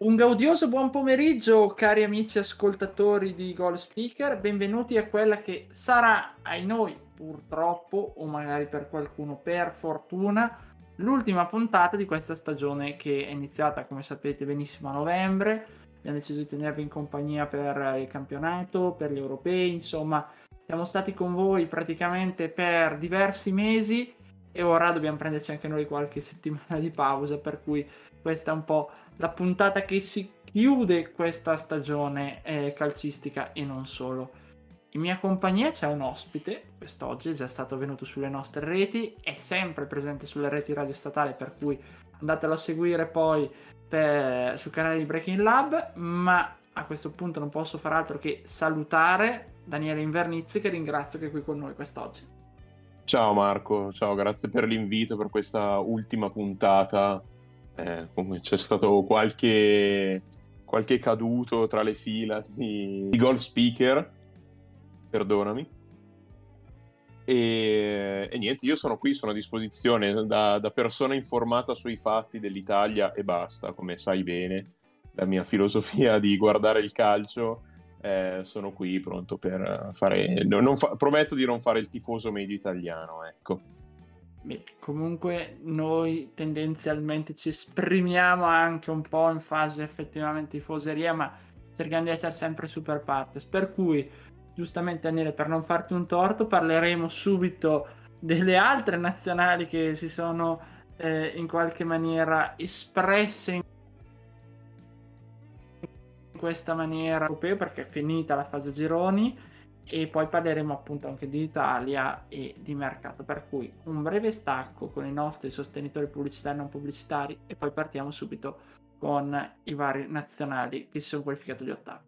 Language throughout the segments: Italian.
Un gaudioso buon pomeriggio, cari amici ascoltatori di Goal Speaker. Benvenuti a quella che sarà, ai noi, purtroppo, o magari per qualcuno per fortuna, l'ultima puntata di questa stagione che è iniziata, come sapete, benissimo a novembre. Abbiamo deciso di tenervi in compagnia per il campionato, per gli europei, insomma, siamo stati con voi praticamente per diversi mesi e ora dobbiamo prenderci anche noi qualche settimana di pausa, per cui questa è un po' la puntata che si chiude questa stagione eh, calcistica e non solo. In mia compagnia c'è un ospite, quest'oggi è già stato venuto sulle nostre reti, è sempre presente sulle reti radio statale, per cui andatelo a seguire poi per, sul canale di Breaking Lab, ma a questo punto non posso far altro che salutare Daniele Invernizzi che ringrazio che è qui con noi quest'oggi. Ciao Marco, ciao, grazie per l'invito per questa ultima puntata eh, c'è stato qualche, qualche caduto tra le fila di, di goal speaker, perdonami. E, e, niente, io sono qui, sono a disposizione da, da, persona informata sui fatti dell'Italia e basta, come sai bene, la mia filosofia di guardare il calcio. Eh, sono qui pronto per fare. Fa, prometto di non fare il tifoso medio italiano, ecco. Beh, comunque noi tendenzialmente ci esprimiamo anche un po' in fase effettivamente tifoseria, ma cerchiamo di essere sempre super partes. Per cui, giustamente Daniele, per non farti un torto, parleremo subito delle altre nazionali che si sono eh, in qualche maniera espresse in questa maniera europeo perché è finita la fase gironi e poi parleremo appunto anche di Italia e di mercato, per cui un breve stacco con i nostri sostenitori pubblicitari e non pubblicitari e poi partiamo subito con i vari nazionali che si sono qualificati agli ottavi.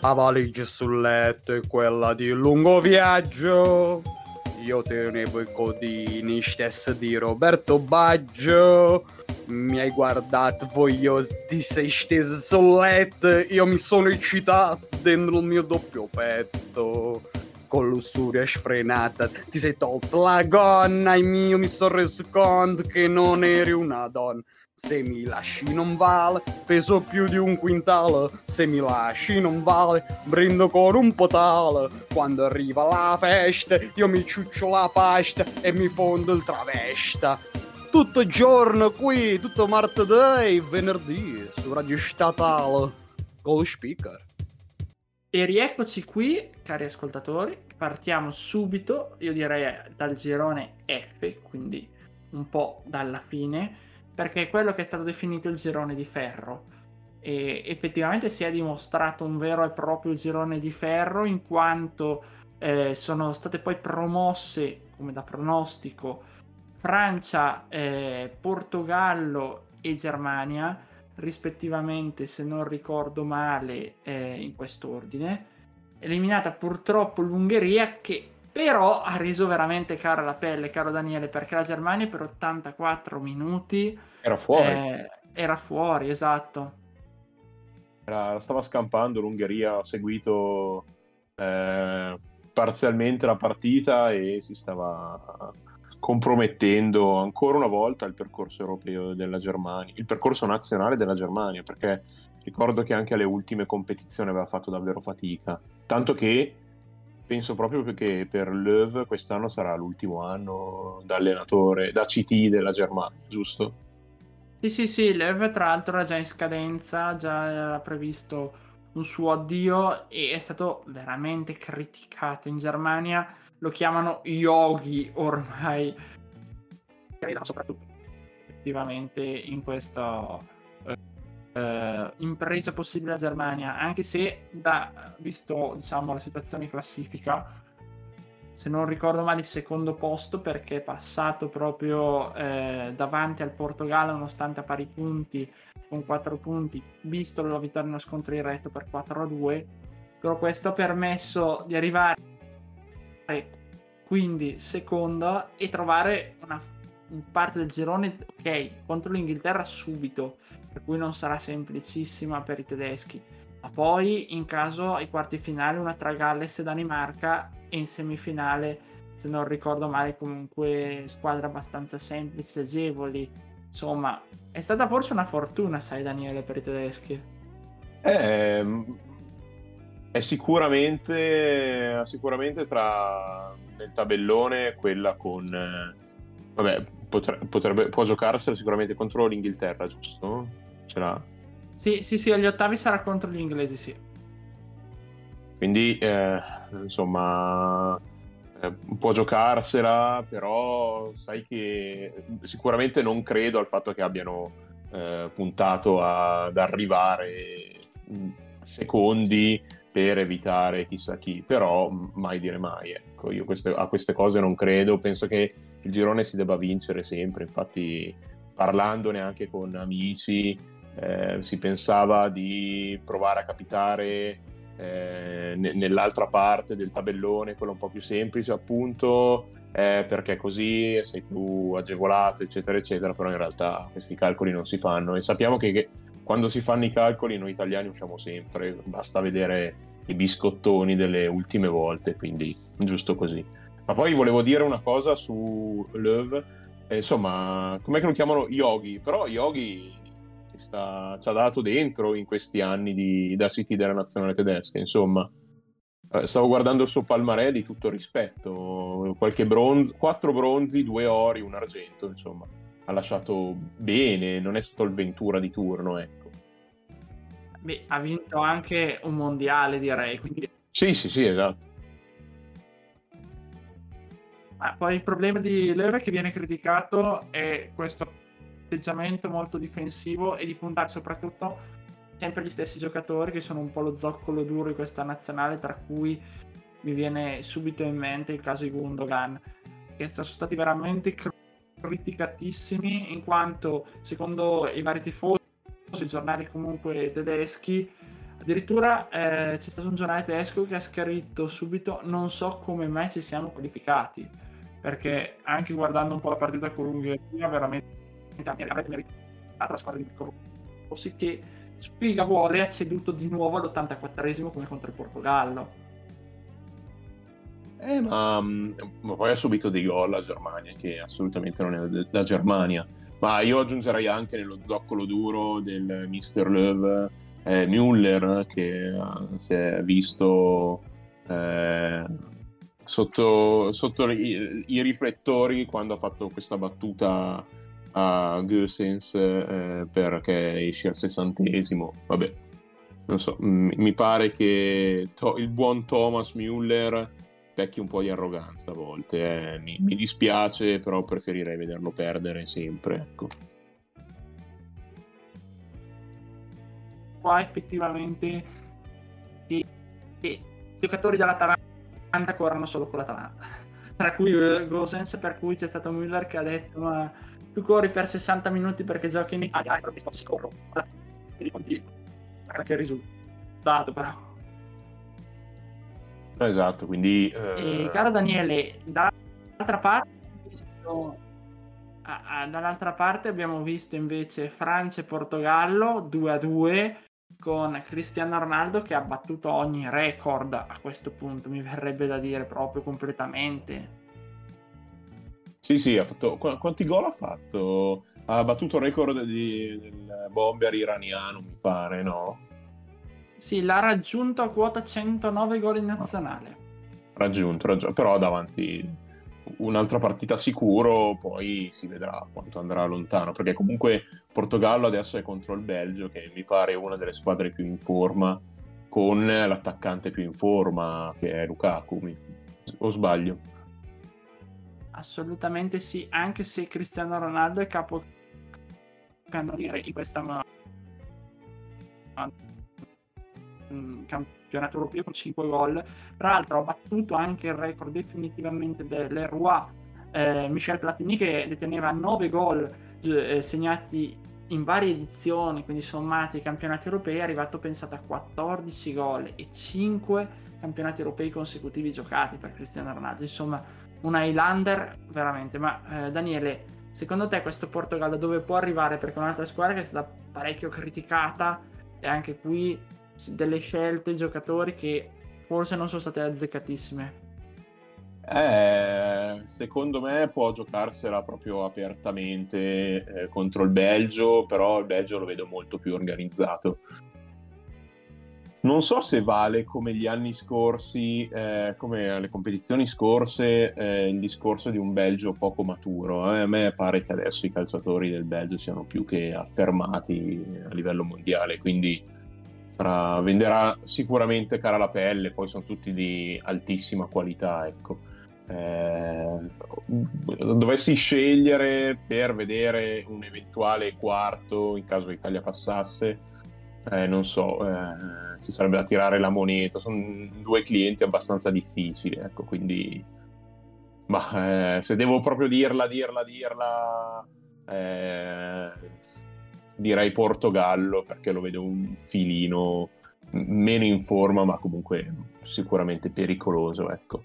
La valigia sul letto è quella di lungo viaggio. Io tenevo i codini stessa di Roberto Baggio mi hai guardato voglioso, ti sei steso sul letto, io mi sono eccitato dentro il mio doppio petto. Con lussuria sfrenata ti sei tolto la gonna e io mi sono reso conto che non eri una donna. Se mi lasci non vale, peso più di un quintale. Se mi lasci non vale, brindo con un potale. Quando arriva la festa, io mi ciuccio la pasta e mi fondo il travesta tutto giorno qui, tutto martedì e venerdì su Radio Statale con speaker. E rieccoci qui, cari ascoltatori. Partiamo subito, io direi dal girone F, quindi un po' dalla fine, perché è quello che è stato definito il girone di ferro. E effettivamente si è dimostrato un vero e proprio girone di ferro, in quanto eh, sono state poi promosse, come da pronostico, Francia, eh, Portogallo e Germania, rispettivamente, se non ricordo male, eh, in quest'ordine. Eliminata purtroppo l'Ungheria che però ha reso veramente cara la pelle, caro Daniele, perché la Germania per 84 minuti era fuori. Eh, era fuori, esatto. Era, stava scampando l'Ungheria, ha seguito eh, parzialmente la partita e si stava compromettendo ancora una volta il percorso europeo della Germania, il percorso nazionale della Germania, perché ricordo che anche alle ultime competizioni aveva fatto davvero fatica, tanto che penso proprio che per Löw quest'anno sarà l'ultimo anno da allenatore, da CT della Germania, giusto? Sì, sì, sì, Löw tra l'altro era già in scadenza, già era previsto un suo addio e è stato veramente criticato in Germania lo chiamano yogi ormai, soprattutto effettivamente in questa eh, impresa possibile a Germania, anche se da, visto diciamo, la situazione classifica se non ricordo male, il secondo posto perché è passato proprio eh, davanti al Portogallo nonostante a pari punti con 4 punti, visto la vittoria nello scontro diretto per 4 a 2. Però questo ha permesso di arrivare quindi seconda e trovare una parte del girone ok contro l'Inghilterra subito per cui non sarà semplicissima per i tedeschi. Ma poi in caso ai quarti finali una tra Galles e Danimarca e in semifinale se non ricordo male comunque squadre abbastanza semplici agevoli. Insomma è stata forse una fortuna sai Daniele per i tedeschi. Eh, è sicuramente, sicuramente tra nel tabellone quella con eh, vabbè potrebbe, potrebbe, può giocarsela sicuramente contro l'Inghilterra giusto? Ce l'ha? sì sì sì agli ottavi sarà contro gli inglesi sì quindi eh, insomma eh, può giocarsela però sai che sicuramente non credo al fatto che abbiano eh, puntato ad arrivare secondi per evitare chissà chi, però mai dire mai. Ecco, io queste, a queste cose non credo, penso che il girone si debba vincere sempre, infatti parlandone anche con amici eh, si pensava di provare a capitare eh, nell'altra parte del tabellone, quello un po' più semplice appunto, eh, perché così sei più agevolato eccetera eccetera, però in realtà questi calcoli non si fanno e sappiamo che, che quando si fanno i calcoli noi italiani usciamo sempre, basta vedere i biscottoni delle ultime volte, quindi giusto così. Ma poi volevo dire una cosa su Löw, eh, insomma, com'è che lo chiamano Yogi? Però Yogi sta, ci ha dato dentro in questi anni di, da City della nazionale tedesca, insomma. Eh, stavo guardando il suo palmarè di tutto rispetto, qualche bronzo, quattro bronzi, due ori, un argento, insomma ha lasciato bene, non è stato il Ventura di turno, ecco. Beh, ha vinto anche un mondiale, direi. Quindi... Sì, sì, sì, esatto. Ma poi il problema di Leve che viene criticato è questo atteggiamento molto difensivo e di puntare soprattutto sempre gli stessi giocatori che sono un po' lo zoccolo duro di questa nazionale, tra cui mi viene subito in mente il caso di Gundogan, che sono stati veramente criticatissimi in quanto secondo i vari tifosi, i giornali comunque tedeschi, addirittura eh, c'è stato un giornale tedesco che ha scritto subito non so come mai ci siamo qualificati, perché anche guardando un po' la partita con l'Ungheria veramente avrebbe meritato la squadra di Rossi che spiega vuole ha ceduto di nuovo all'84esimo come contro il Portogallo eh, ma, ma, poi ha subito dei gol la Germania, che assolutamente non è la Germania. Ma io aggiungerei anche nello zoccolo duro del Mr. Löw eh, Müller, che uh, si è visto eh, sotto, sotto i, i, riflettori quando ha fatto questa battuta a Goesens eh, perché esce al sessantesimo. Vabbè, non so, m- mi pare che to- il buon Thomas Müller specchi un po' di arroganza a volte. Eh. Mi, mi, dispiace, però preferirei vederlo perdere sempre. Ecco. Qua effettivamente i, i giocatori dell'Atalanta corrono solo con l'Atalanta. Tra cui uh, Gosens, per cui c'è stato Müller che ha detto ma tu corri per 60 minuti perché giochi in Italia, e poi si corro. Che risultato però. Esatto, quindi... Eh... E, caro Daniele, dall'altra parte, visto... ah, ah, dall'altra parte abbiamo visto invece Francia e Portogallo 2 a 2 con Cristiano Ronaldo che ha battuto ogni record a questo punto, mi verrebbe da dire proprio completamente. Sì, sì, ha fatto... Qu- quanti gol ha fatto? Ha battuto il record di, del bomber iraniano, mi pare, no? Sì, l'ha raggiunto a quota 109 gol in nazionale. Raggiunto, raggiunto, però davanti un'altra partita sicuro, poi si vedrà quanto andrà lontano, perché comunque Portogallo adesso è contro il Belgio, che mi pare una delle squadre più in forma, con l'attaccante più in forma, che è Lukaku, o sbaglio? Assolutamente sì, anche se Cristiano Ronaldo è capo in questa mm, campionato europeo con 5 gol. Tra l'altro ha battuto anche il record definitivamente dell'Eroi eh, Michel Platini che deteneva 9 gol eh, segnati in varie edizioni, quindi sommati ai campionati europei, è arrivato pensate a 14 gol e 5 campionati europei consecutivi giocati per Cristiano Ronaldo. Insomma, un Highlander veramente. Ma eh, Daniele, secondo te questo Portogallo dove può arrivare? Perché è un'altra squadra che è stata parecchio criticata e anche qui delle scelte giocatori che forse non sono state azzeccatissime. Eh, secondo me può giocarsela proprio apertamente eh, contro il Belgio, però il Belgio lo vedo molto più organizzato. Non so se vale come gli anni scorsi, eh, come le competizioni scorse, eh, il discorso di un Belgio poco maturo. Eh. A me pare che adesso i calciatori del Belgio siano più che affermati a livello mondiale, quindi tra... venderà sicuramente cara la pelle, poi sono tutti di altissima qualità. Ecco. Eh, dovessi scegliere per vedere un eventuale quarto in caso l'Italia passasse, eh, non so, eh, ci sarebbe da tirare la moneta. Sono due clienti abbastanza difficili, ecco, quindi... Ma eh, se devo proprio dirla, dirla, dirla, eh, direi Portogallo perché lo vedo un filino meno in forma, ma comunque sicuramente pericoloso, ecco.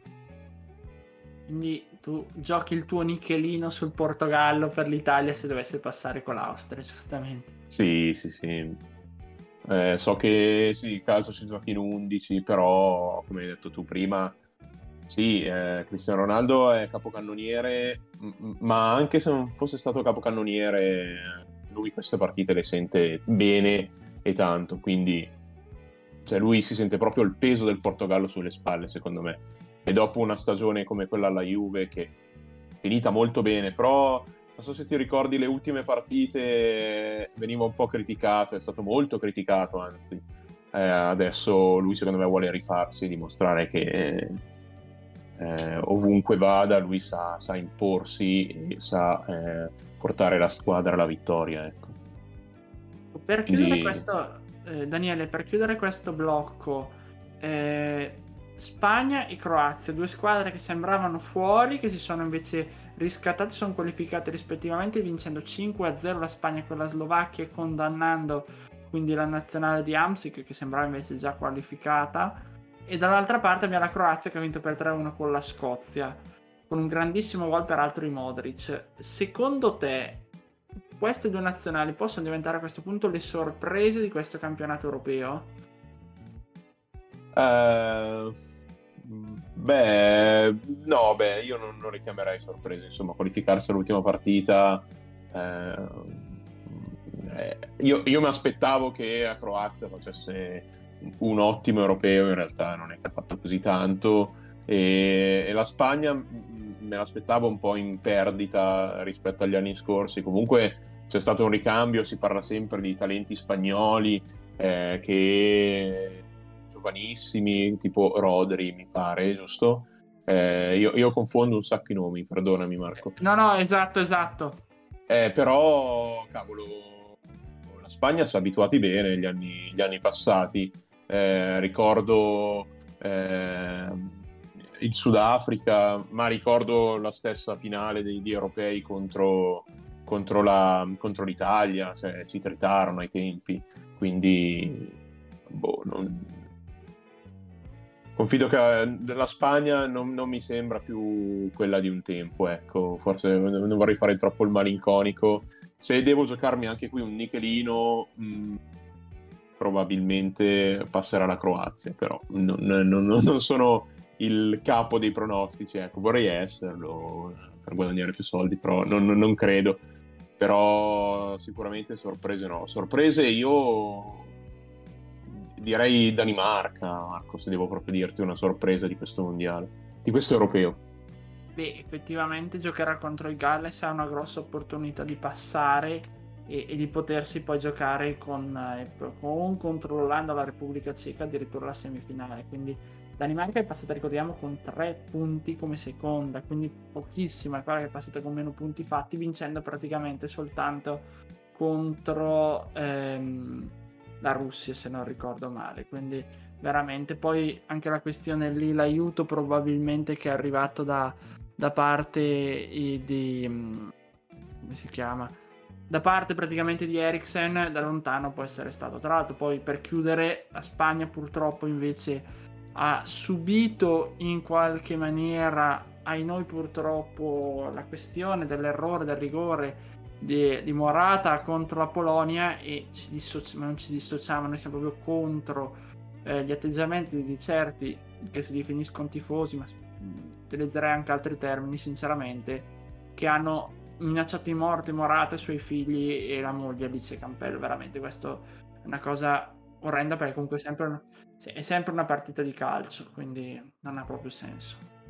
Quindi tu giochi il tuo nichelino sul Portogallo per l'Italia se dovesse passare con l'Austria, giustamente. Sì, sì, sì. Eh, so che sì, il calcio si gioca in 11, però come hai detto tu prima, sì, eh, Cristiano Ronaldo è capocannoniere, ma anche se non fosse stato capocannoniere, lui queste partite le sente bene e tanto, quindi cioè, lui si sente proprio il peso del Portogallo sulle spalle, secondo me. E dopo una stagione come quella alla Juve, che è finita molto bene, però non so se ti ricordi le ultime partite, veniva un po' criticato, è stato molto criticato anzi. Eh, adesso lui secondo me vuole rifarsi, dimostrare che eh, ovunque vada lui sa, sa, imporsi e sa eh, portare la squadra alla vittoria. Ecco. Per chiudere Quindi... questo, eh, Daniele, per chiudere questo blocco, eh, Spagna e Croazia, due squadre che sembravano fuori, che si sono invece riscattate, sono qualificate rispettivamente vincendo 5-0 la Spagna con la Slovacchia e condannando quindi la nazionale di Amsic che sembrava invece già qualificata. E dall'altra parte abbiamo la Croazia che ha vinto per 3-1 con la Scozia, con un grandissimo gol peraltro di Modric. Secondo te queste due nazionali possono diventare a questo punto le sorprese di questo campionato europeo? Uh, beh, no, beh, io non, non le chiamerei sorprese. Insomma, qualificarsi all'ultima partita. Eh, eh, io, io mi aspettavo che a Croazia facesse un ottimo europeo, in realtà non è che ha fatto così tanto. E, e la Spagna me l'aspettavo un po' in perdita rispetto agli anni scorsi. Comunque c'è stato un ricambio, si parla sempre di talenti spagnoli eh, che giovanissimi, tipo Rodri, mi pare, giusto? Eh, io, io, confondo un sacco i nomi, perdonami Marco. No, no, esatto, esatto. Eh, però, cavolo, la Spagna si è abituati bene gli anni, gli anni passati. Eh, ricordo eh, il Sudafrica, ma ricordo la stessa finale degli europei contro, contro, la, contro l'Italia, cioè ci tritarono ai tempi, quindi boh, non, confido che eh, la Spagna non, non, mi sembra più quella di un tempo, ecco, forse non vorrei fare troppo il malinconico. Se devo giocarmi anche qui un nichelino, mh, mm, probabilmente passerà la Croazia, però non, non, non, sono il capo dei pronostici, ecco, vorrei esserlo per guadagnare più soldi, però non credo. Però sicuramente sorprese no. Sorprese io direi Danimarca, Marco, se devo proprio dirti una sorpresa di questo mondiale, di questo europeo. Beh, effettivamente giocare contro il Galles ha una grossa opportunità di passare e, e di potersi poi giocare con, eh, con contro l'Olanda la Repubblica Ceca addirittura la semifinale. Quindi Danimarca è passata, ricordiamo, con tre punti come seconda, quindi pochissima, è quella che è passata con meno punti fatti, vincendo praticamente soltanto contro... Ehm, la Russia, se non ricordo male. Quindi veramente poi anche la questione lì, l'aiuto probabilmente che è arrivato da, da parte di... Mm, come si chiama? Da parte praticamente di Eriksen, da lontano può essere stato. Tra l'altro poi per chiudere, la Spagna purtroppo invece ha subito in qualche maniera, ai noi purtroppo, la questione dell'errore, del rigore di, di Morata contro la Polonia e ci dissoci- non ci dissociamo, noi siamo proprio contro eh, gli atteggiamenti di certi che si definiscono tifosi, ma utilizzerei anche altri termini sinceramente, che hanno minacciato di morte Morata, i suoi figli e la moglie Alice Campello, veramente questo è una cosa orrenda perché comunque è sempre, una, è sempre una partita di calcio, quindi non ha proprio senso.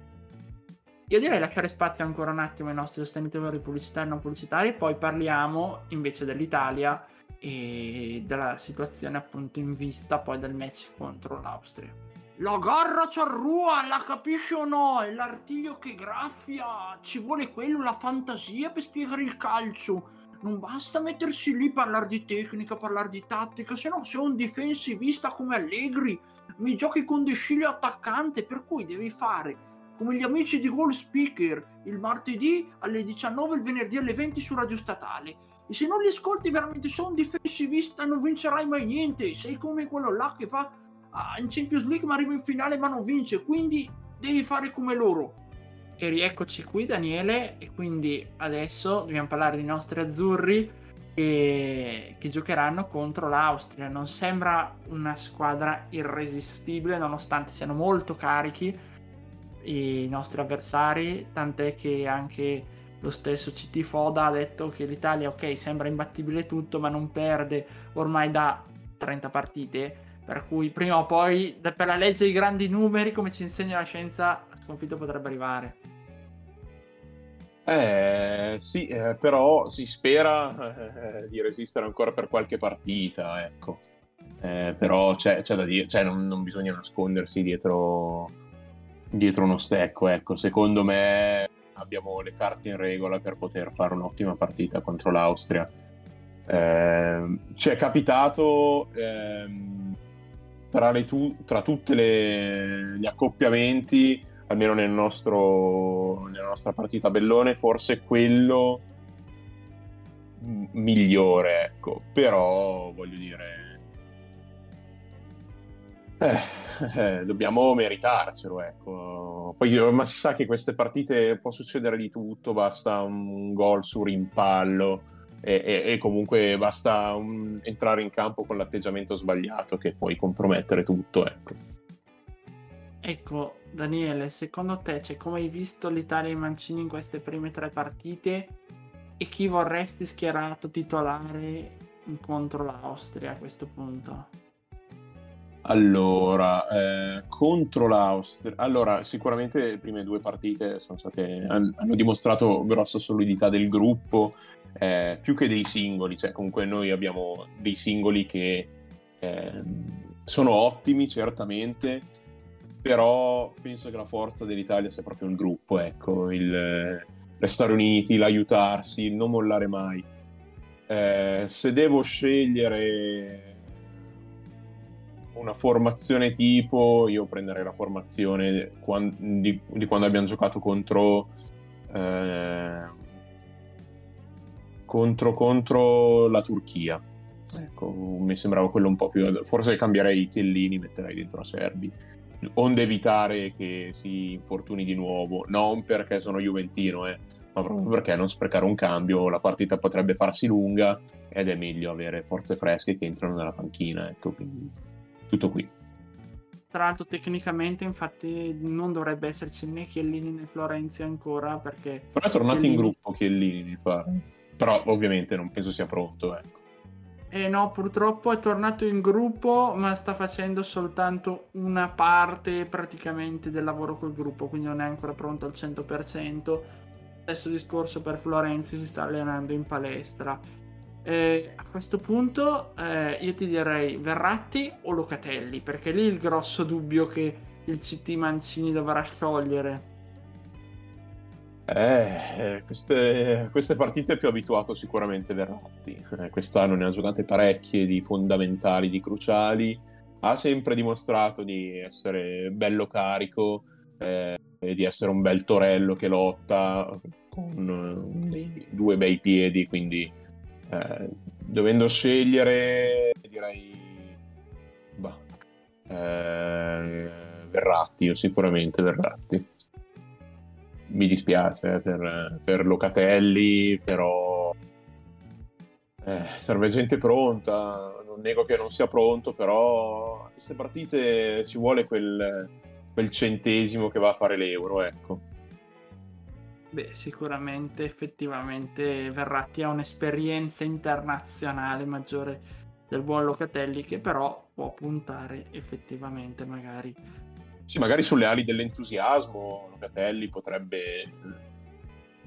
Io direi lasciare spazio ancora un attimo ai nostri sostenitori pubblicitari e non pubblicitari e poi parliamo invece dell'Italia e della situazione appunto in vista poi del match contro l'Austria. La garra c'arrua, la capisci o no? È l'artiglio che graffia, ci vuole quello, la fantasia per spiegare il calcio. Non basta mettersi lì a parlare di tecnica, parlare di tattica, se no sei un difensivista come Allegri, mi giochi con Desciglio attaccante, per cui devi fare come gli amici di Goal Speaker, il martedì alle 19 e il venerdì alle 20 su Radio Statale. E se non li ascolti veramente sono un difensivista non vincerai mai niente. Sei come quello là che va in Champions League ma arriva in finale ma non vince. Quindi devi fare come loro. E rieccoci qui Daniele e quindi adesso dobbiamo parlare dei nostri azzurri che, che giocheranno contro l'Austria. Non sembra una squadra irresistibile nonostante siano molto carichi i nostri avversari, tant'è che anche lo stesso CT Foda ha detto che l'Italia, ok, sembra imbattibile tutto, ma non perde ormai da 30 partite, per cui prima o poi, per la legge dei grandi numeri, come ci insegna la scienza, la sconfitta potrebbe arrivare. Eh, sì, eh, però si spera eh, di resistere ancora per qualche partita, ecco. Eh, però c'è, c'è, da dire, cioè non, non bisogna nascondersi dietro dietro uno stecco. Ecco, secondo me abbiamo le carte in regola per poter fare un'ottima partita contro l'Austria. Eh, ci è capitato ehm, tra, tu- tra tutti gli accoppiamenti, almeno nel nostro, nella nostra partita bellone, forse quello migliore, ecco. Però voglio dire eh, eh, dobbiamo meritarcelo, ecco. Poi, ma si sa che queste partite può succedere di tutto, basta un gol su rimpallo e, e, e comunque basta un, entrare in campo con l'atteggiamento sbagliato che puoi compromettere tutto, ecco. Ecco, Daniele, secondo te, cioè, come hai visto l'Italia e i Mancini in queste prime tre partite e chi vorresti schierato titolare contro l'Austria a questo punto? Allora, eh, contro l'Austria, allora sicuramente le prime due partite state, hanno dimostrato grossa solidità del gruppo, eh, più che dei singoli, cioè comunque noi abbiamo dei singoli che eh, sono ottimi certamente, però penso che la forza dell'Italia sia proprio il gruppo, ecco, il restare uniti, l'aiutarsi, il non mollare mai. Eh, se devo scegliere una formazione tipo, io prenderei la formazione di, di quando abbiamo giocato contro, eh, contro, contro la Turchia. Ecco, mi sembrava quello un po' più. Forse cambierei i Chiellini, metterei dentro a Serbi. Onde evitare che si infortuni di nuovo. Non perché sono Juventino, eh, ma proprio perché non sprecare un cambio. La partita potrebbe farsi lunga ed è meglio avere forze fresche che entrano nella panchina. Ecco, quindi tutto qui. Tra l'altro tecnicamente infatti non dovrebbe esserci né Chiellini né Florenzi ancora perché... Però è tornato Chiellini... in gruppo Chiellini mi pare. Però ovviamente non penso sia pronto, ecco. Eh no, purtroppo è tornato in gruppo, ma sta facendo soltanto una parte praticamente del lavoro col gruppo, quindi non è ancora pronto al 100%. Stesso discorso per Florenzi, si sta allenando in palestra. Eh, a questo punto eh, io ti direi Verratti o Locatelli, perché lì il grosso dubbio che il CT Mancini dovrà sciogliere. Eh, queste, queste, partite più abituato sicuramente Verratti. Eh, quest'anno ne ha giocate parecchie di fondamentali, di cruciali. Ha sempre dimostrato di essere bello carico eh, e di essere un bel torello che lotta con due bei piedi. Quindi, eh, dovendo scegliere, direi. Bah, eh, Verratti, io sicuramente Verratti mi dispiace per, per Locatelli, però eh, serve gente pronta. Non nego che non sia pronto, però queste partite ci vuole quel, quel centesimo che va a fare l'euro, ecco. Beh, sicuramente, effettivamente, Verratti ha un'esperienza internazionale maggiore del buon Locatelli, che però può puntare effettivamente magari sì, magari sulle ali dell'entusiasmo Locatelli potrebbe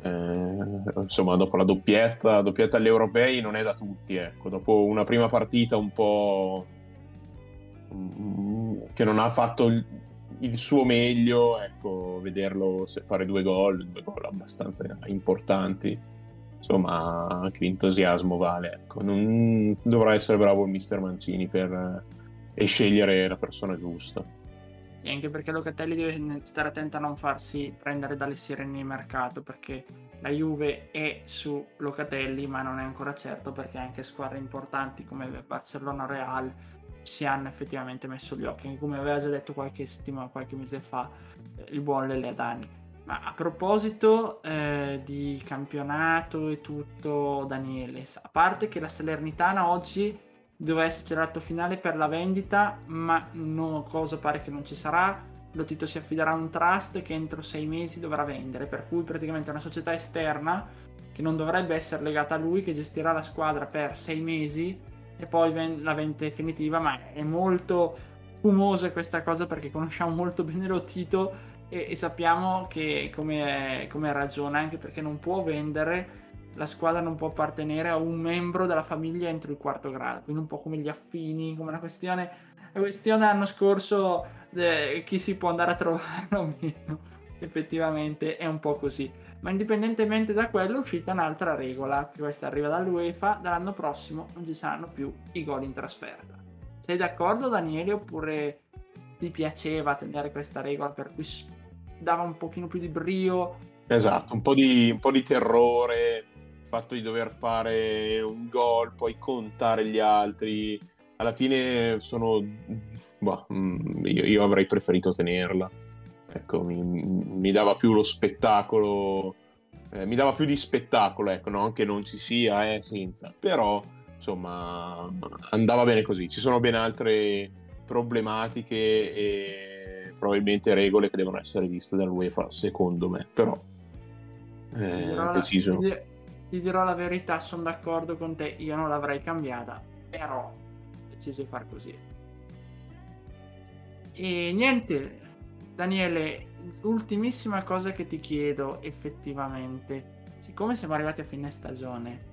eh, insomma dopo la doppietta, doppietta agli europei non è da tutti ecco. dopo una prima partita un po' mm, che non ha fatto il suo meglio ecco vederlo fare due gol due gol abbastanza importanti insomma anche l'entusiasmo vale ecco. non dovrà essere bravo il mister Mancini per e scegliere la persona giusta e anche perché Locatelli deve stare attento a non farsi prendere dalle sirene di mercato perché la Juve è su Locatelli ma non è ancora certo perché anche squadre importanti come Barcellona Real ci hanno effettivamente messo gli occhi come aveva già detto qualche settimana qualche mese fa il buon Lele Adani ma a proposito eh, di campionato e tutto Daniele a parte che la Salernitana oggi doveva esserci l'atto finale per la vendita, ma no, cosa pare che non ci sarà. Lotito si affiderà a un trust che entro sei mesi dovrà vendere, per cui praticamente una società esterna che non dovrebbe essere legata a lui, che gestirà la squadra per sei mesi e poi la vendita definitiva, ma è molto fumosa questa cosa perché conosciamo molto bene Lotito e, e sappiamo che come, come ragiona, anche perché non può vendere la squadra non può appartenere a un membro della famiglia entro il quarto grado, quindi un po' come gli affini, come una questione, la questione l'anno scorso eh, chi si può andare a trovare o meno, effettivamente è un po' così. Ma indipendentemente da quello è uscita un'altra regola, che questa arriva dall'UEFA, dall'anno prossimo non ci saranno più i gol in trasferta. Sei d'accordo Daniele oppure ti piaceva tenere questa regola per cui dava un pochino più di brio? Esatto, un po' di, un po di terrore fatto di dover fare un gol, poi contare gli altri, alla fine sono... Boh, mm, io, io, avrei preferito tenerla. Ecco, mi, mi dava più lo spettacolo, eh, mi dava più di spettacolo, ecco, no? anche non ci sia, eh, senza. Però, insomma, andava bene così. Ci sono ben altre problematiche e probabilmente regole che devono essere viste dall'UEFA, secondo me. Però, eh, deciso. La ti dirò la verità, sono d'accordo con te, io non l'avrei cambiata, però ho deciso di far così. E niente, Daniele, ultimissima cosa che ti chiedo effettivamente, siccome siamo arrivati a fine stagione,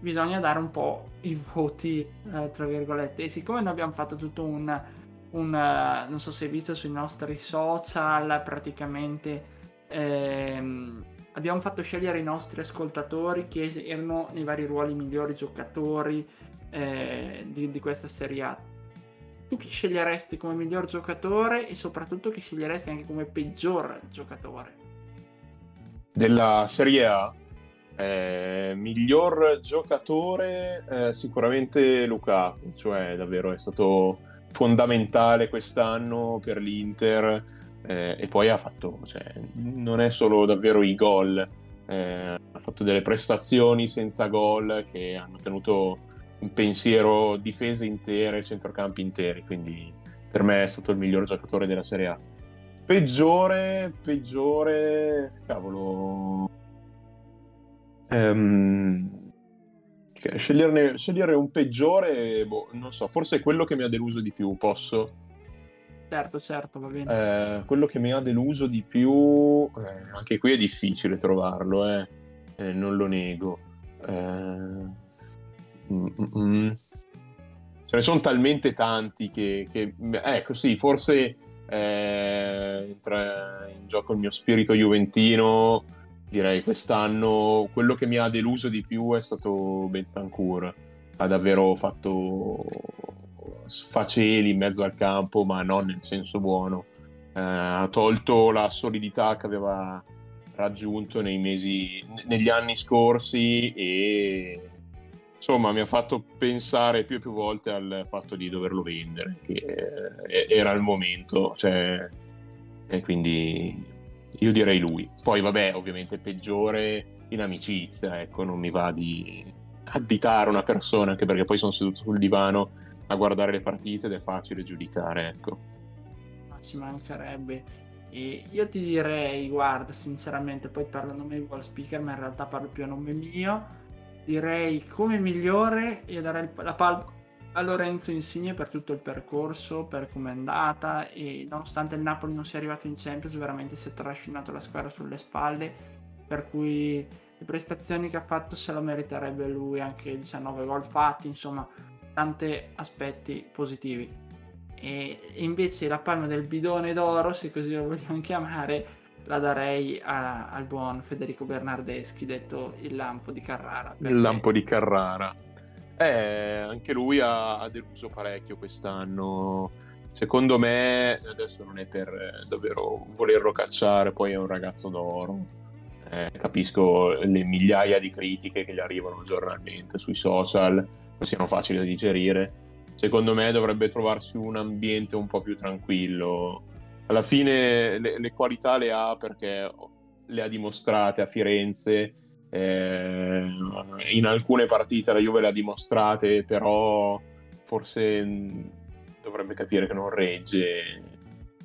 bisogna dare un po' i voti, eh, tra virgolette, e siccome noi abbiamo fatto tutto un, un uh, non so se hai visto sui nostri social, praticamente... Ehm, abbiamo fatto scegliere i nostri ascoltatori che erano nei vari ruoli migliori giocatori eh, di, di, questa Serie A. Tu chi sceglieresti come miglior giocatore e soprattutto chi sceglieresti anche come peggior giocatore? Della Serie A? Eh, miglior giocatore eh, sicuramente Lukaku, cioè davvero è stato fondamentale quest'anno per l'Inter eh, e poi ha fatto, cioè, non è solo davvero i gol, eh, ha fatto delle prestazioni senza gol che hanno tenuto in pensiero difese intere, centrocampi interi, quindi per me è stato il miglior giocatore della Serie A. Peggiore, peggiore, cavolo. Um, sceglierne, un peggiore, boh, non so, forse è quello che mi ha deluso di più, posso? Certo, certo, va bene. Eh, quello che mi ha deluso di più, eh, anche qui è difficile trovarlo, eh. eh non lo nego. Mm, mm, mm. Ce ne sono talmente tanti che, che ecco sì, forse eh, entra in gioco il mio spirito juventino direi quest'anno quello che mi ha deluso di più è stato Bentancur. Ha davvero fatto sfaceli in mezzo al campo, ma non nel senso buono. Eh, ha tolto la solidità che aveva raggiunto nei mesi, negli anni scorsi e insomma mi ha fatto pensare più e più volte al fatto di doverlo vendere, che eh, era il momento, cioè, e quindi io direi lui. Poi vabbè, ovviamente peggiore in amicizia, ecco, non mi va di additare una persona, anche perché poi sono seduto sul divano a guardare le partite ed è facile giudicare, ecco. Ma ci mancherebbe. E io ti direi, guarda, sinceramente, poi parlo a nome di Wall Speaker, ma in realtà parlo più a nome mio. Direi come migliore io darei la palma a Lorenzo Insigne per tutto il percorso, per come è andata e nonostante il Napoli non sia arrivato in Champions, veramente si è trascinato la squadra sulle spalle, per cui le prestazioni che ha fatto se lo meriterebbe lui, anche 19 gol fatti, insomma, tanti aspetti positivi. E invece la palma del bidone d'oro, se così lo vogliamo chiamare, la darei a, al buon Federico Bernardeschi, detto il lampo di Carrara. Perché... Il lampo di Carrara. Eh, anche lui ha, ha deluso parecchio quest'anno. Secondo me, adesso non è per eh, davvero volerlo cacciare, poi è un ragazzo d'oro. Eh, capisco le migliaia di critiche che gli arrivano giornalmente sui social, non siano facili da digerire secondo me dovrebbe trovarsi un ambiente un po' più tranquillo. Alla fine le, le qualità le ha perché le ha dimostrate a Firenze. Eh, in alcune partite la Juve le ha dimostrate, però forse dovrebbe capire che non regge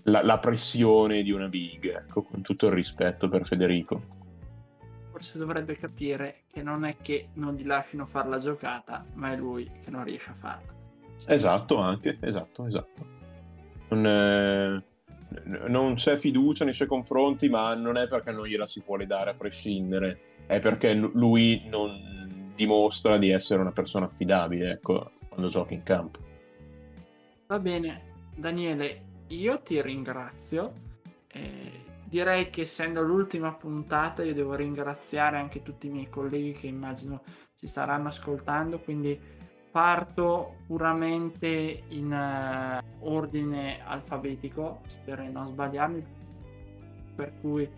la, la pressione di una big, ecco, con tutto il rispetto per Federico. Forse dovrebbe capire che non è che non gli lasciano fare la giocata, ma è lui che non riesce a farla. Esatto, anche, esatto, esatto. Non, è... non, c'è fiducia nei suoi confronti, ma non è perché non gliela si vuole dare a prescindere, è perché lui non dimostra di essere una persona affidabile, ecco, quando gioca in campo. Va bene, Daniele, io ti ringrazio. Eh, direi che essendo l'ultima puntata io devo ringraziare anche tutti i miei colleghi che immagino ci staranno ascoltando, quindi parto puramente in uh, ordine alfabetico, spero di non sbagliarmi, per cui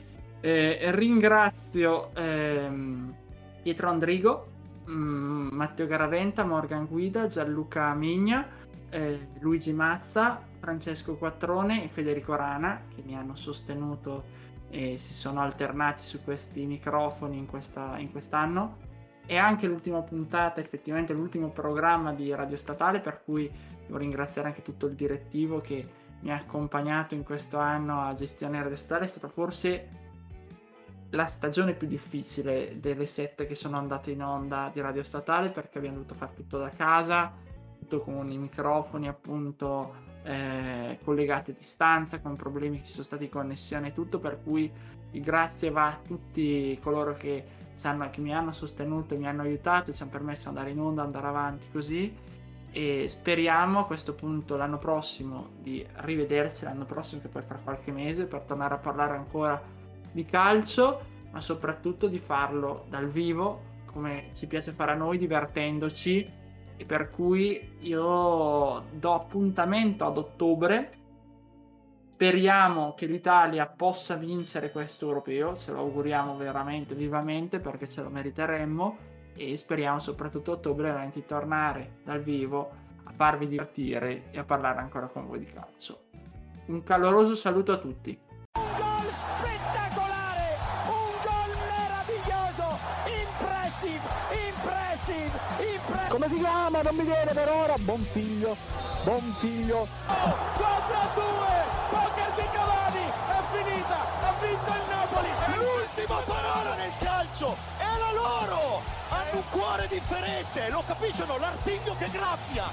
eh, ringrazio ehm, Pietro Andrigo, mh, mm, Matteo Garaventa, Morgan Guida, Gianluca Migna, eh, Luigi Mazza, Francesco Quattrone e Federico Rana che mi hanno sostenuto e si sono alternati su questi microfoni in, questa, in quest'anno è anche l'ultima puntata, effettivamente l'ultimo programma di Radio Statale, per cui devo ringraziare anche tutto il direttivo che mi ha accompagnato in questo anno a gestione Radio Statale. È stata forse la stagione più difficile delle sette che sono andate in onda di Radio Statale perché abbiamo dovuto fare tutto da casa, tutto con i microfoni appunto eh, collegati a distanza, con problemi che ci sono stati di connessione e tutto, per cui grazie va a tutti coloro che hanno, che mi hanno sostenuto, mi hanno aiutato, ci hanno permesso di andare in onda, andare avanti così. E speriamo a questo punto l'anno prossimo di rivederci l'anno prossimo che poi fra qualche mese per tornare a parlare ancora di calcio ma soprattutto di farlo dal vivo come ci piace fare a noi divertendoci. E per cui io do appuntamento ad ottobre Speriamo che l'Italia possa vincere questo europeo, ce lo auguriamo veramente vivamente perché ce lo meriteremmo e speriamo soprattutto a ottobre veramente di tornare dal vivo a farvi divertire e a parlare ancora con voi di calcio. Un caloroso saluto a tutti. Un gol spettacolare, un gol meraviglioso, impressive, impressive, impressive. Come si chiama? Non mi viene per ora. Buon figlio, buon figlio. Oh, contra due! vinto il Napoli! L'ultima parola nel calcio è la loro! Hanno un cuore differente, lo capiscono? L'artiglio che graffia!